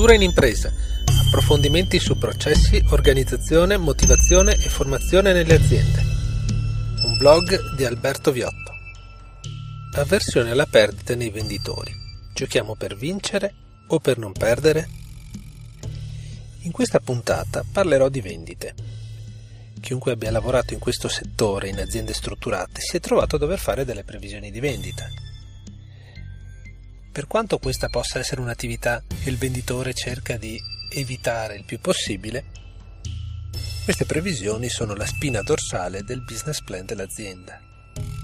Cultura in impresa. Approfondimenti su processi, organizzazione, motivazione e formazione nelle aziende. Un blog di Alberto Viotto. Avversione alla perdita nei venditori. Giochiamo per vincere o per non perdere? In questa puntata parlerò di vendite. Chiunque abbia lavorato in questo settore in aziende strutturate si è trovato a dover fare delle previsioni di vendita per quanto questa possa essere un'attività che il venditore cerca di evitare il più possibile, queste previsioni sono la spina dorsale del business plan dell'azienda.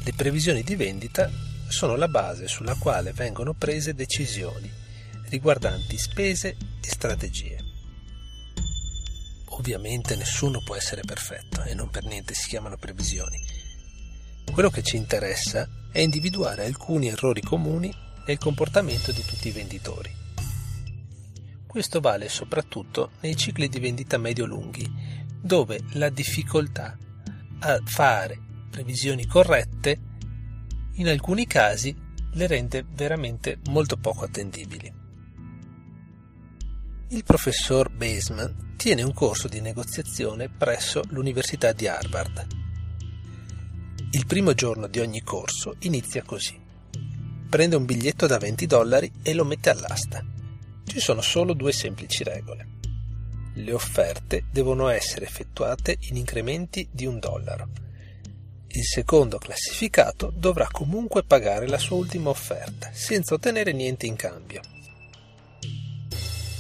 Le previsioni di vendita sono la base sulla quale vengono prese decisioni riguardanti spese e strategie. Ovviamente nessuno può essere perfetto e non per niente si chiamano previsioni. Quello che ci interessa è individuare alcuni errori comuni e il comportamento di tutti i venditori. Questo vale soprattutto nei cicli di vendita medio-lunghi, dove la difficoltà a fare previsioni corrette in alcuni casi le rende veramente molto poco attendibili. Il professor Baseman tiene un corso di negoziazione presso l'Università di Harvard. Il primo giorno di ogni corso inizia così prende un biglietto da 20 dollari e lo mette all'asta. Ci sono solo due semplici regole. Le offerte devono essere effettuate in incrementi di un dollaro. Il secondo classificato dovrà comunque pagare la sua ultima offerta, senza ottenere niente in cambio.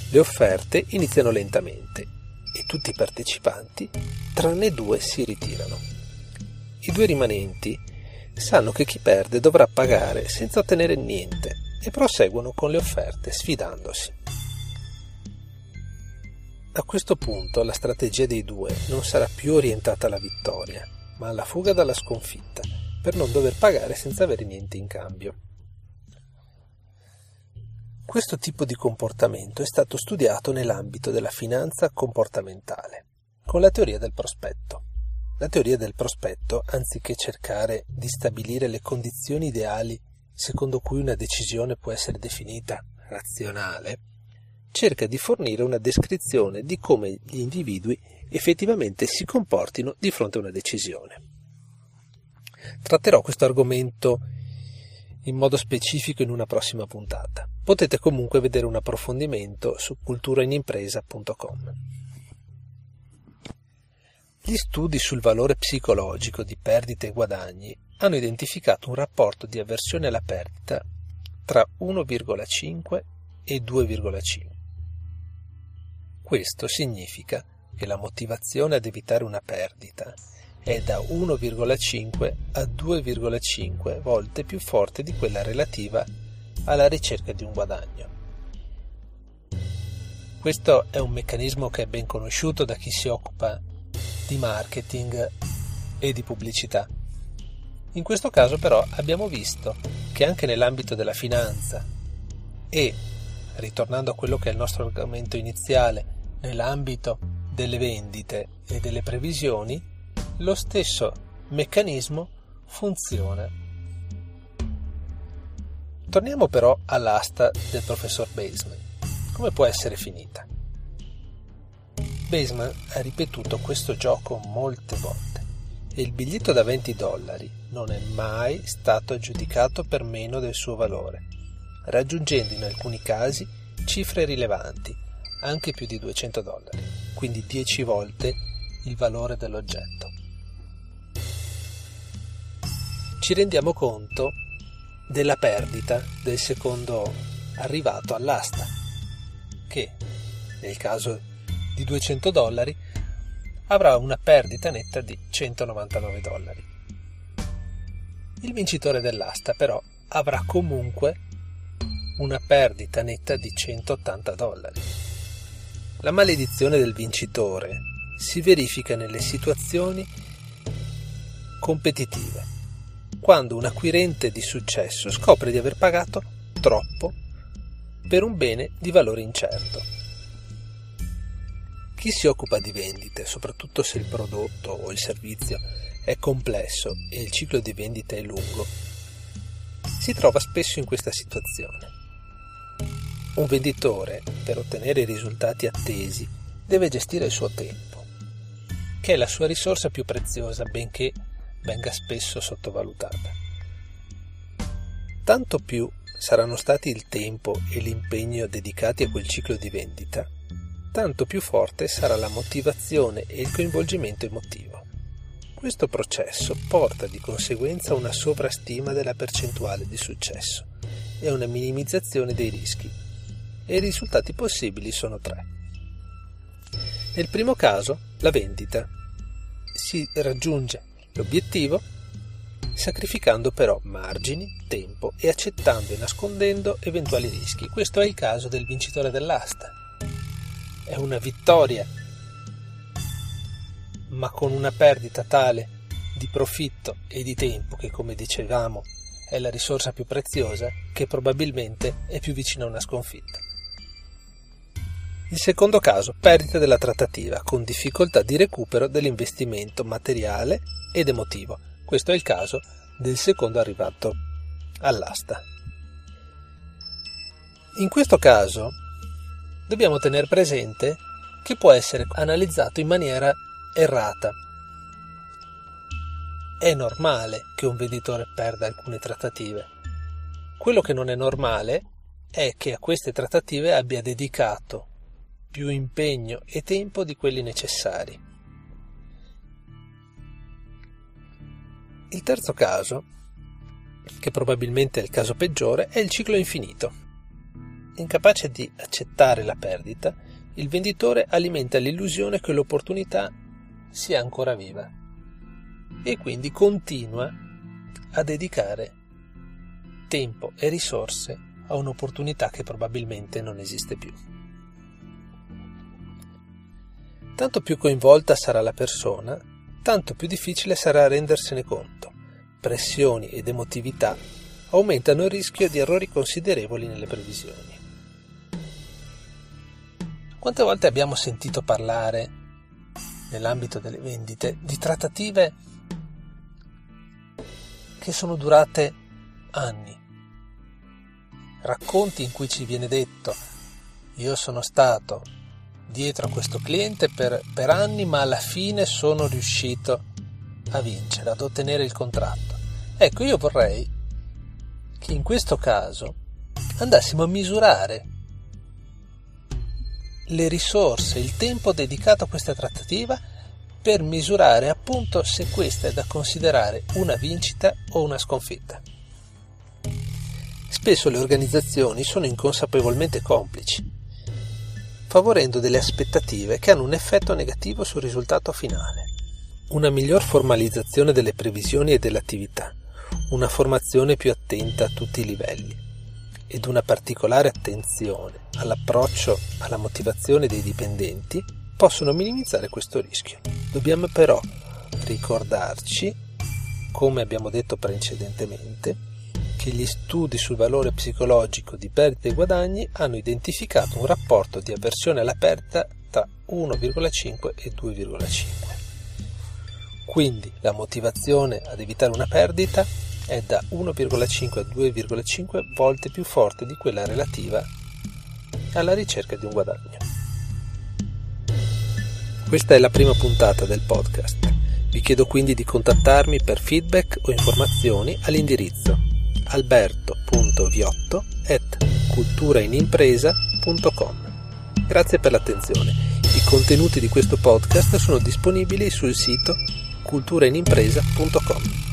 Le offerte iniziano lentamente e tutti i partecipanti, tranne due, si ritirano. I due rimanenti sanno che chi perde dovrà pagare senza ottenere niente e proseguono con le offerte sfidandosi. A questo punto la strategia dei due non sarà più orientata alla vittoria, ma alla fuga dalla sconfitta, per non dover pagare senza avere niente in cambio. Questo tipo di comportamento è stato studiato nell'ambito della finanza comportamentale, con la teoria del prospetto. La teoria del prospetto, anziché cercare di stabilire le condizioni ideali secondo cui una decisione può essere definita razionale, cerca di fornire una descrizione di come gli individui effettivamente si comportino di fronte a una decisione. Tratterò questo argomento in modo specifico in una prossima puntata. Potete comunque vedere un approfondimento su culturainimpresa.com. Gli studi sul valore psicologico di perdite e guadagni hanno identificato un rapporto di avversione alla perdita tra 1,5 e 2,5. Questo significa che la motivazione ad evitare una perdita è da 1,5 a 2,5 volte più forte di quella relativa alla ricerca di un guadagno. Questo è un meccanismo che è ben conosciuto da chi si occupa di marketing e di pubblicità. In questo caso però abbiamo visto che anche nell'ambito della finanza e, ritornando a quello che è il nostro argomento iniziale, nell'ambito delle vendite e delle previsioni, lo stesso meccanismo funziona. Torniamo però all'asta del professor Baseman. Come può essere finita? Baseman ha ripetuto questo gioco molte volte e il biglietto da 20 dollari non è mai stato aggiudicato per meno del suo valore, raggiungendo in alcuni casi cifre rilevanti, anche più di 200 dollari, quindi 10 volte il valore dell'oggetto. Ci rendiamo conto della perdita del secondo arrivato all'asta, che nel caso di 200 dollari avrà una perdita netta di 199 dollari. Il vincitore dell'asta però avrà comunque una perdita netta di 180 dollari. La maledizione del vincitore si verifica nelle situazioni competitive, quando un acquirente di successo scopre di aver pagato troppo per un bene di valore incerto. Chi si occupa di vendite, soprattutto se il prodotto o il servizio è complesso e il ciclo di vendita è lungo, si trova spesso in questa situazione. Un venditore, per ottenere i risultati attesi, deve gestire il suo tempo, che è la sua risorsa più preziosa, benché venga spesso sottovalutata. Tanto più saranno stati il tempo e l'impegno dedicati a quel ciclo di vendita, tanto più forte sarà la motivazione e il coinvolgimento emotivo. Questo processo porta di conseguenza una sovrastima della percentuale di successo e una minimizzazione dei rischi, e i risultati possibili sono tre. Nel primo caso, la vendita. Si raggiunge l'obiettivo sacrificando però margini, tempo e accettando e nascondendo eventuali rischi. Questo è il caso del vincitore dell'asta. È una vittoria, ma con una perdita tale di profitto e di tempo che, come dicevamo, è la risorsa più preziosa, che probabilmente è più vicina a una sconfitta. Il secondo caso, perdita della trattativa, con difficoltà di recupero dell'investimento materiale ed emotivo. Questo è il caso del secondo arrivato all'asta. In questo caso dobbiamo tenere presente che può essere analizzato in maniera errata. È normale che un venditore perda alcune trattative. Quello che non è normale è che a queste trattative abbia dedicato più impegno e tempo di quelli necessari. Il terzo caso, che probabilmente è il caso peggiore, è il ciclo infinito. Incapace di accettare la perdita, il venditore alimenta l'illusione che l'opportunità sia ancora viva e quindi continua a dedicare tempo e risorse a un'opportunità che probabilmente non esiste più. Tanto più coinvolta sarà la persona, tanto più difficile sarà rendersene conto. Pressioni ed emotività aumentano il rischio di errori considerevoli nelle previsioni. Quante volte abbiamo sentito parlare, nell'ambito delle vendite, di trattative che sono durate anni? Racconti in cui ci viene detto io sono stato dietro a questo cliente per, per anni, ma alla fine sono riuscito a vincere, ad ottenere il contratto. Ecco, io vorrei che in questo caso andassimo a misurare le risorse, il tempo dedicato a questa trattativa per misurare appunto se questa è da considerare una vincita o una sconfitta. Spesso le organizzazioni sono inconsapevolmente complici favorendo delle aspettative che hanno un effetto negativo sul risultato finale. Una miglior formalizzazione delle previsioni e dell'attività, una formazione più attenta a tutti i livelli ed una particolare attenzione all'approccio alla motivazione dei dipendenti possono minimizzare questo rischio. Dobbiamo però ricordarci, come abbiamo detto precedentemente, che gli studi sul valore psicologico di perdite e guadagni hanno identificato un rapporto di avversione alla perdita tra 1,5 e 2,5. Quindi la motivazione ad evitare una perdita è da 1,5 a 2,5 volte più forte di quella relativa alla ricerca di un guadagno. Questa è la prima puntata del podcast. Vi chiedo quindi di contattarmi per feedback o informazioni all'indirizzo alberto.viotto at culturainimpresa.com. Grazie per l'attenzione. I contenuti di questo podcast sono disponibili sul sito culturainimpresa.com.